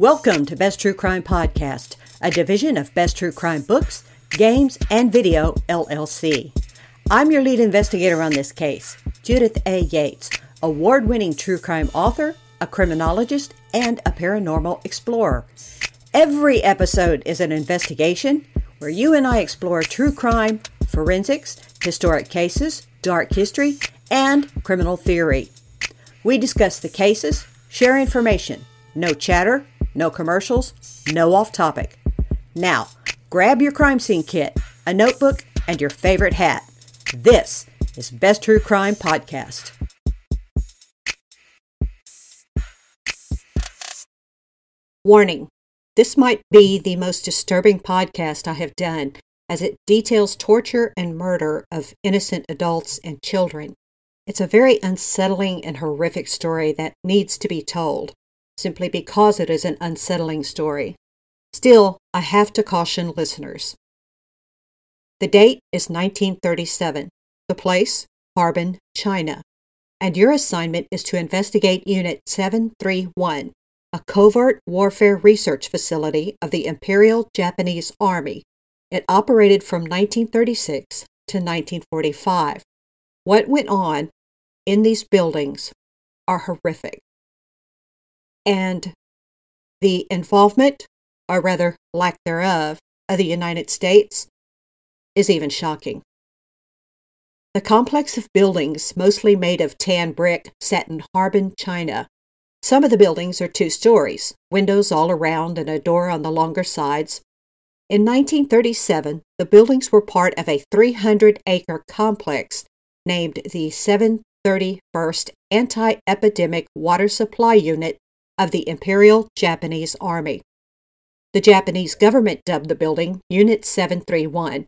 Welcome to Best True Crime Podcast, a division of Best True Crime Books, Games, and Video, LLC. I'm your lead investigator on this case, Judith A. Yates, award winning true crime author, a criminologist, and a paranormal explorer. Every episode is an investigation where you and I explore true crime, forensics, historic cases, dark history, and criminal theory. We discuss the cases, share information, no chatter, no commercials, no off topic. Now, grab your crime scene kit, a notebook, and your favorite hat. This is Best True Crime Podcast. Warning this might be the most disturbing podcast I have done, as it details torture and murder of innocent adults and children. It's a very unsettling and horrific story that needs to be told simply because it is an unsettling story. Still, I have to caution listeners. The date is 1937. The place, Harbin, China. And your assignment is to investigate Unit 731, a covert warfare research facility of the Imperial Japanese Army. It operated from 1936 to 1945. What went on in these buildings are horrific and the involvement, or rather lack thereof, of the United States is even shocking. The complex of buildings, mostly made of tan brick, set in Harbin, China. Some of the buildings are two stories, windows all around and a door on the longer sides. In 1937, the buildings were part of a 300 acre complex named the 731st Anti Epidemic Water Supply Unit of the Imperial Japanese Army. The Japanese government dubbed the building Unit 731.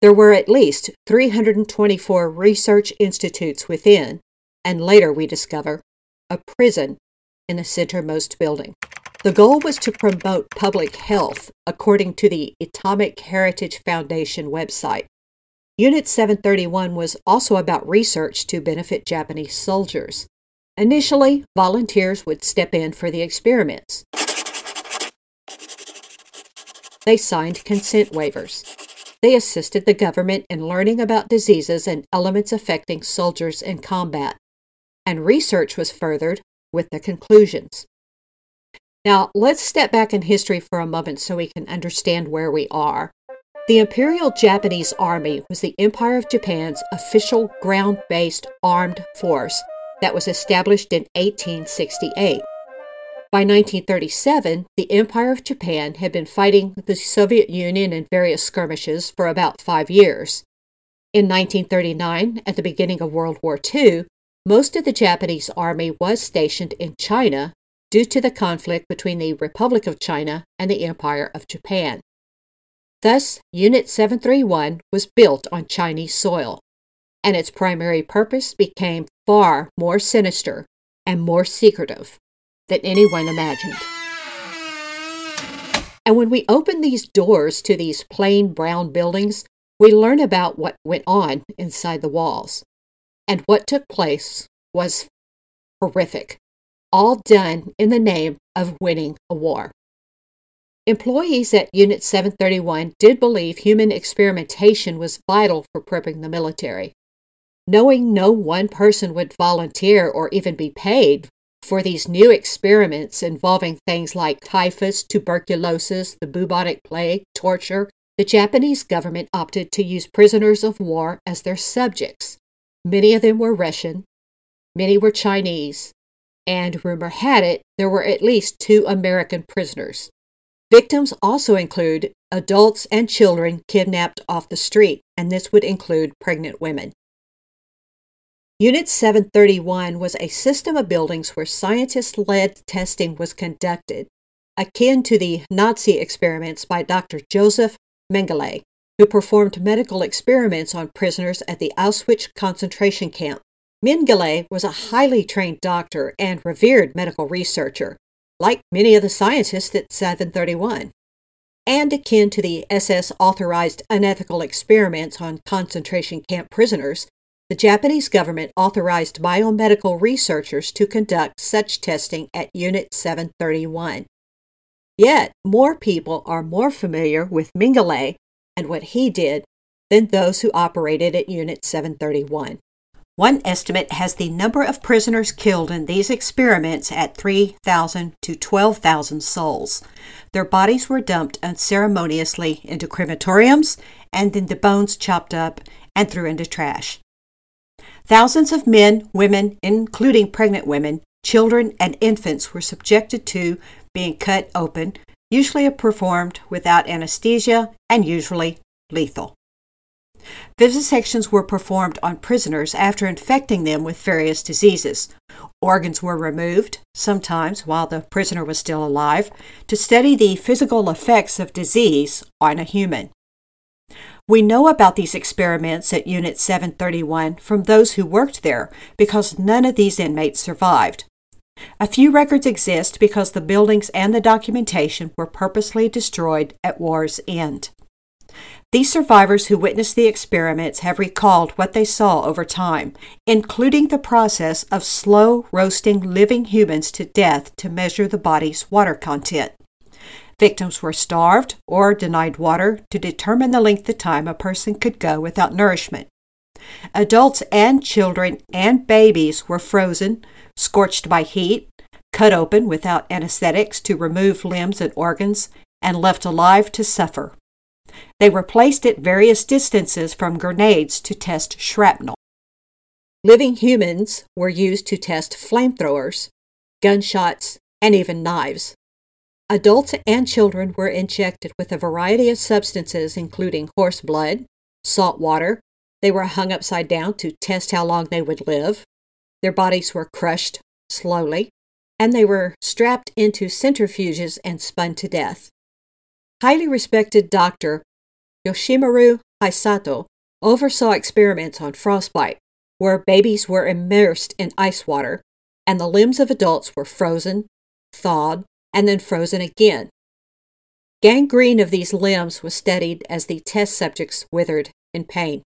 There were at least 324 research institutes within, and later we discover a prison in the centermost building. The goal was to promote public health, according to the Atomic Heritage Foundation website. Unit 731 was also about research to benefit Japanese soldiers. Initially, volunteers would step in for the experiments. They signed consent waivers. They assisted the government in learning about diseases and elements affecting soldiers in combat. And research was furthered with the conclusions. Now, let's step back in history for a moment so we can understand where we are. The Imperial Japanese Army was the Empire of Japan's official ground based armed force that was established in 1868. By 1937, the Empire of Japan had been fighting the Soviet Union in various skirmishes for about five years. In 1939, at the beginning of World War II, most of the Japanese army was stationed in China due to the conflict between the Republic of China and the Empire of Japan. Thus, Unit 731 was built on Chinese soil and its primary purpose became far more sinister and more secretive than anyone imagined. And when we open these doors to these plain brown buildings, we learn about what went on inside the walls. And what took place was horrific, all done in the name of winning a war. Employees at Unit 731 did believe human experimentation was vital for prepping the military knowing no one person would volunteer or even be paid for these new experiments involving things like typhus, tuberculosis, the bubonic plague, torture, the Japanese government opted to use prisoners of war as their subjects. Many of them were Russian, many were Chinese, and rumor had it there were at least two American prisoners. Victims also include adults and children kidnapped off the street, and this would include pregnant women. Unit 731 was a system of buildings where scientist led testing was conducted, akin to the Nazi experiments by Dr. Joseph Mengele, who performed medical experiments on prisoners at the Auschwitz concentration camp. Mengele was a highly trained doctor and revered medical researcher, like many of the scientists at 731, and akin to the SS authorized unethical experiments on concentration camp prisoners the Japanese government authorized biomedical researchers to conduct such testing at Unit 731. Yet, more people are more familiar with Mengele and what he did than those who operated at Unit 731. One estimate has the number of prisoners killed in these experiments at 3,000 to 12,000 souls. Their bodies were dumped unceremoniously into crematoriums and then the bones chopped up and threw into trash. Thousands of men, women, including pregnant women, children, and infants were subjected to being cut open, usually performed without anesthesia and usually lethal. Vivisections were performed on prisoners after infecting them with various diseases. Organs were removed, sometimes while the prisoner was still alive, to study the physical effects of disease on a human. We know about these experiments at Unit 731 from those who worked there because none of these inmates survived. A few records exist because the buildings and the documentation were purposely destroyed at war's end. These survivors who witnessed the experiments have recalled what they saw over time, including the process of slow roasting living humans to death to measure the body's water content. Victims were starved or denied water to determine the length of time a person could go without nourishment. Adults and children and babies were frozen, scorched by heat, cut open without anesthetics to remove limbs and organs, and left alive to suffer. They were placed at various distances from grenades to test shrapnel. Living humans were used to test flamethrowers, gunshots, and even knives. Adults and children were injected with a variety of substances, including horse blood, salt water. They were hung upside down to test how long they would live. Their bodies were crushed slowly, and they were strapped into centrifuges and spun to death. Highly respected Dr. Yoshimura Hisato oversaw experiments on frostbite, where babies were immersed in ice water and the limbs of adults were frozen, thawed, and then frozen again. Gangrene of these limbs was studied as the test subjects withered in pain.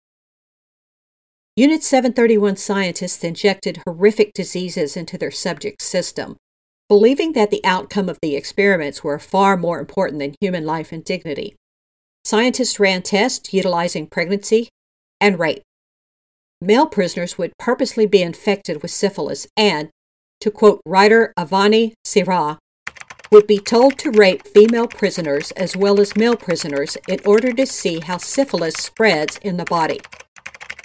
Unit 731 scientists injected horrific diseases into their subjects' system, believing that the outcome of the experiments were far more important than human life and dignity. Scientists ran tests utilizing pregnancy and rape. Male prisoners would purposely be infected with syphilis and, to quote writer Avani Sirah, would be told to rape female prisoners as well as male prisoners in order to see how syphilis spreads in the body.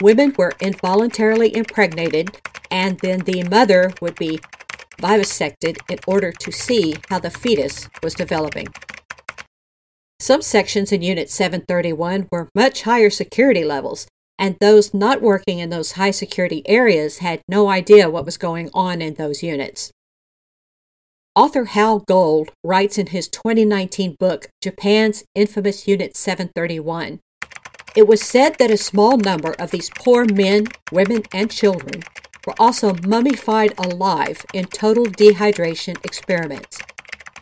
Women were involuntarily impregnated, and then the mother would be vivisected in order to see how the fetus was developing. Some sections in Unit 731 were much higher security levels, and those not working in those high security areas had no idea what was going on in those units. Author Hal Gold writes in his 2019 book, Japan's Infamous Unit 731. It was said that a small number of these poor men, women, and children were also mummified alive in total dehydration experiments.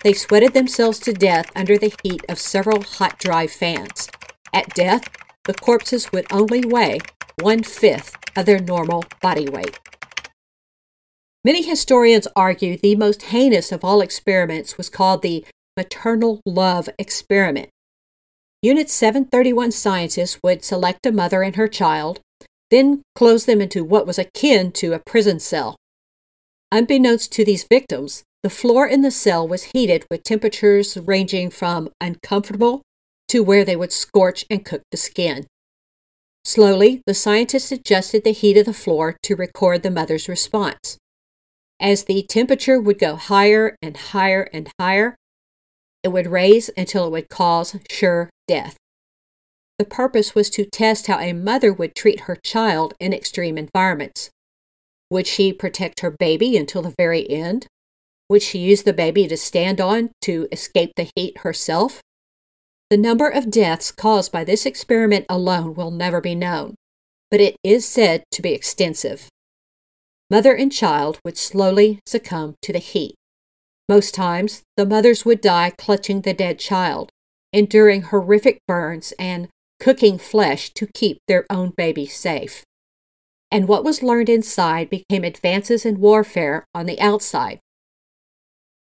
They sweated themselves to death under the heat of several hot dry fans. At death, the corpses would only weigh one fifth of their normal body weight. Many historians argue the most heinous of all experiments was called the maternal love experiment. Unit 731 scientists would select a mother and her child, then close them into what was akin to a prison cell. Unbeknownst to these victims, the floor in the cell was heated with temperatures ranging from uncomfortable to where they would scorch and cook the skin. Slowly, the scientists adjusted the heat of the floor to record the mother's response. As the temperature would go higher and higher and higher, it would raise until it would cause sure death. The purpose was to test how a mother would treat her child in extreme environments. Would she protect her baby until the very end? Would she use the baby to stand on to escape the heat herself? The number of deaths caused by this experiment alone will never be known, but it is said to be extensive. Mother and child would slowly succumb to the heat. Most times, the mothers would die clutching the dead child, enduring horrific burns and cooking flesh to keep their own baby safe. And what was learned inside became advances in warfare on the outside.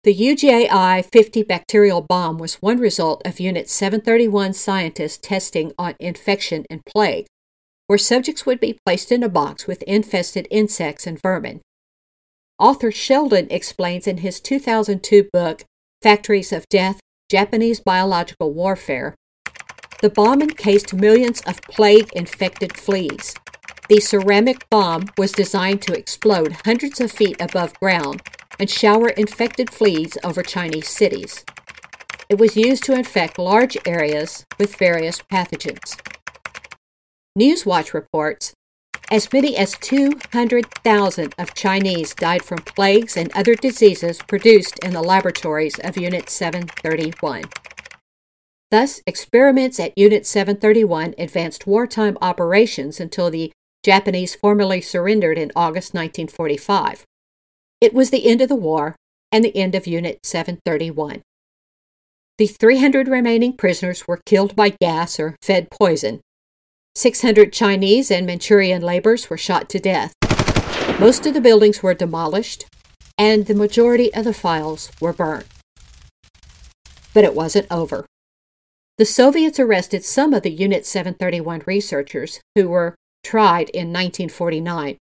The UGAI 50 bacterial bomb was one result of Unit 731 scientists testing on infection and plague, where subjects would be placed in a box with infested insects and vermin. Author Sheldon explains in his 2002 book, Factories of Death Japanese Biological Warfare, the bomb encased millions of plague infected fleas. The ceramic bomb was designed to explode hundreds of feet above ground and shower infected fleas over Chinese cities. It was used to infect large areas with various pathogens. Newswatch reports as many as 200,000 of Chinese died from plagues and other diseases produced in the laboratories of Unit 731. Thus, experiments at Unit 731 advanced wartime operations until the Japanese formally surrendered in August 1945. It was the end of the war and the end of Unit 731. The 300 remaining prisoners were killed by gas or fed poison. 600 Chinese and Manchurian laborers were shot to death. Most of the buildings were demolished, and the majority of the files were burned. But it wasn't over. The Soviets arrested some of the Unit 731 researchers who were tried in 1949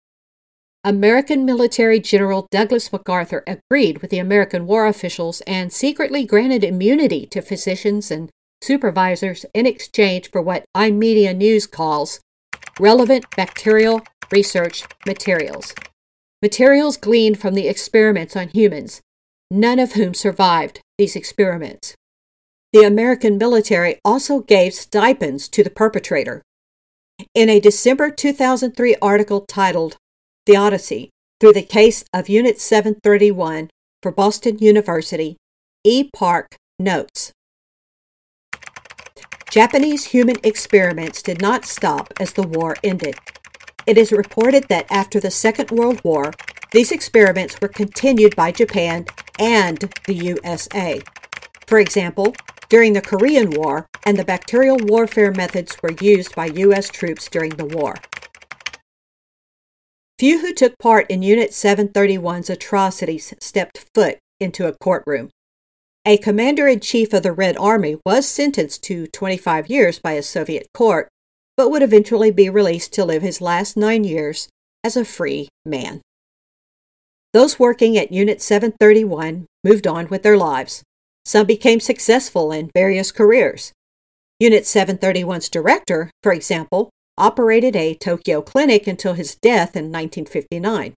American military General Douglas MacArthur agreed with the American war officials and secretly granted immunity to physicians and supervisors in exchange for what iMedia News calls relevant bacterial research materials. Materials gleaned from the experiments on humans, none of whom survived these experiments. The American military also gave stipends to the perpetrator. In a December 2003 article titled the Odyssey through the case of Unit 731 for Boston University, E. Park notes. Japanese human experiments did not stop as the war ended. It is reported that after the Second World War, these experiments were continued by Japan and the USA. For example, during the Korean War, and the bacterial warfare methods were used by U.S. troops during the war. Few who took part in Unit 731's atrocities stepped foot into a courtroom. A commander in chief of the Red Army was sentenced to 25 years by a Soviet court, but would eventually be released to live his last nine years as a free man. Those working at Unit 731 moved on with their lives. Some became successful in various careers. Unit 731's director, for example, operated a Tokyo clinic until his death in 1959.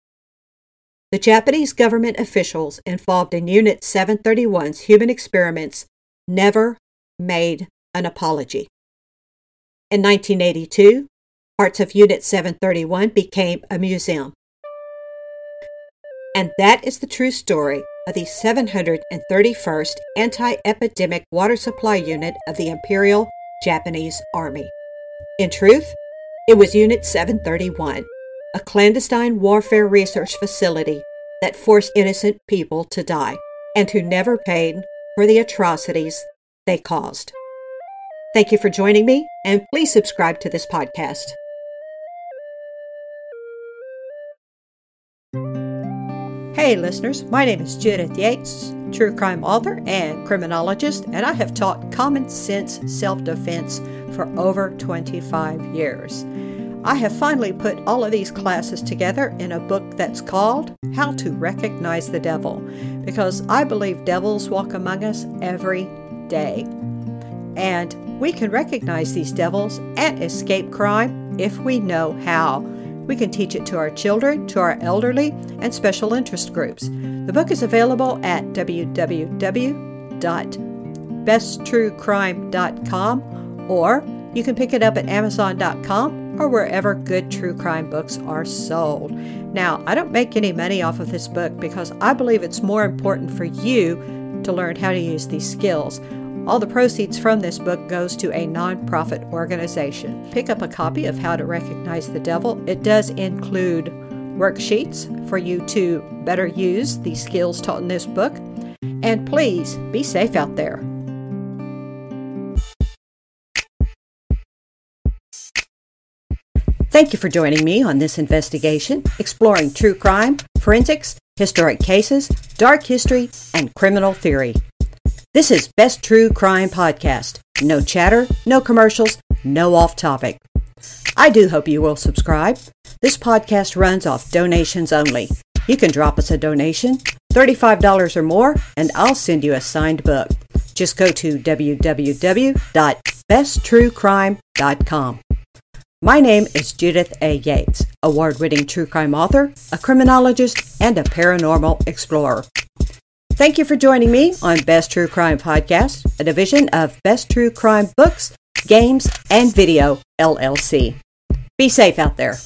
The Japanese government officials involved in Unit 731's human experiments never made an apology. In 1982, parts of Unit 731 became a museum. And that is the true story of the 731st Anti Epidemic Water Supply Unit of the Imperial Japanese Army. In truth, it was Unit 731, a clandestine warfare research facility that forced innocent people to die and who never paid for the atrocities they caused. Thank you for joining me, and please subscribe to this podcast. Hey, listeners, my name is Judith Yates, true crime author and criminologist, and I have taught common sense self defense for over 25 years. I have finally put all of these classes together in a book that's called How to Recognize the Devil, because I believe devils walk among us every day. And we can recognize these devils and escape crime if we know how. We can teach it to our children, to our elderly, and special interest groups. The book is available at www.besttruecrime.com or you can pick it up at amazon.com or wherever good true crime books are sold. Now, I don't make any money off of this book because I believe it's more important for you to learn how to use these skills. All the proceeds from this book goes to a nonprofit organization. Pick up a copy of How to Recognize the Devil. It does include worksheets for you to better use the skills taught in this book. And please be safe out there. Thank you for joining me on this investigation exploring true crime, forensics, historic cases, dark history, and criminal theory. This is Best True Crime Podcast. No chatter, no commercials, no off topic. I do hope you will subscribe. This podcast runs off donations only. You can drop us a donation, $35 or more, and I'll send you a signed book. Just go to www.besttruecrime.com. My name is Judith A. Yates, award winning true crime author, a criminologist, and a paranormal explorer. Thank you for joining me on Best True Crime Podcast, a division of Best True Crime Books, Games, and Video, LLC. Be safe out there.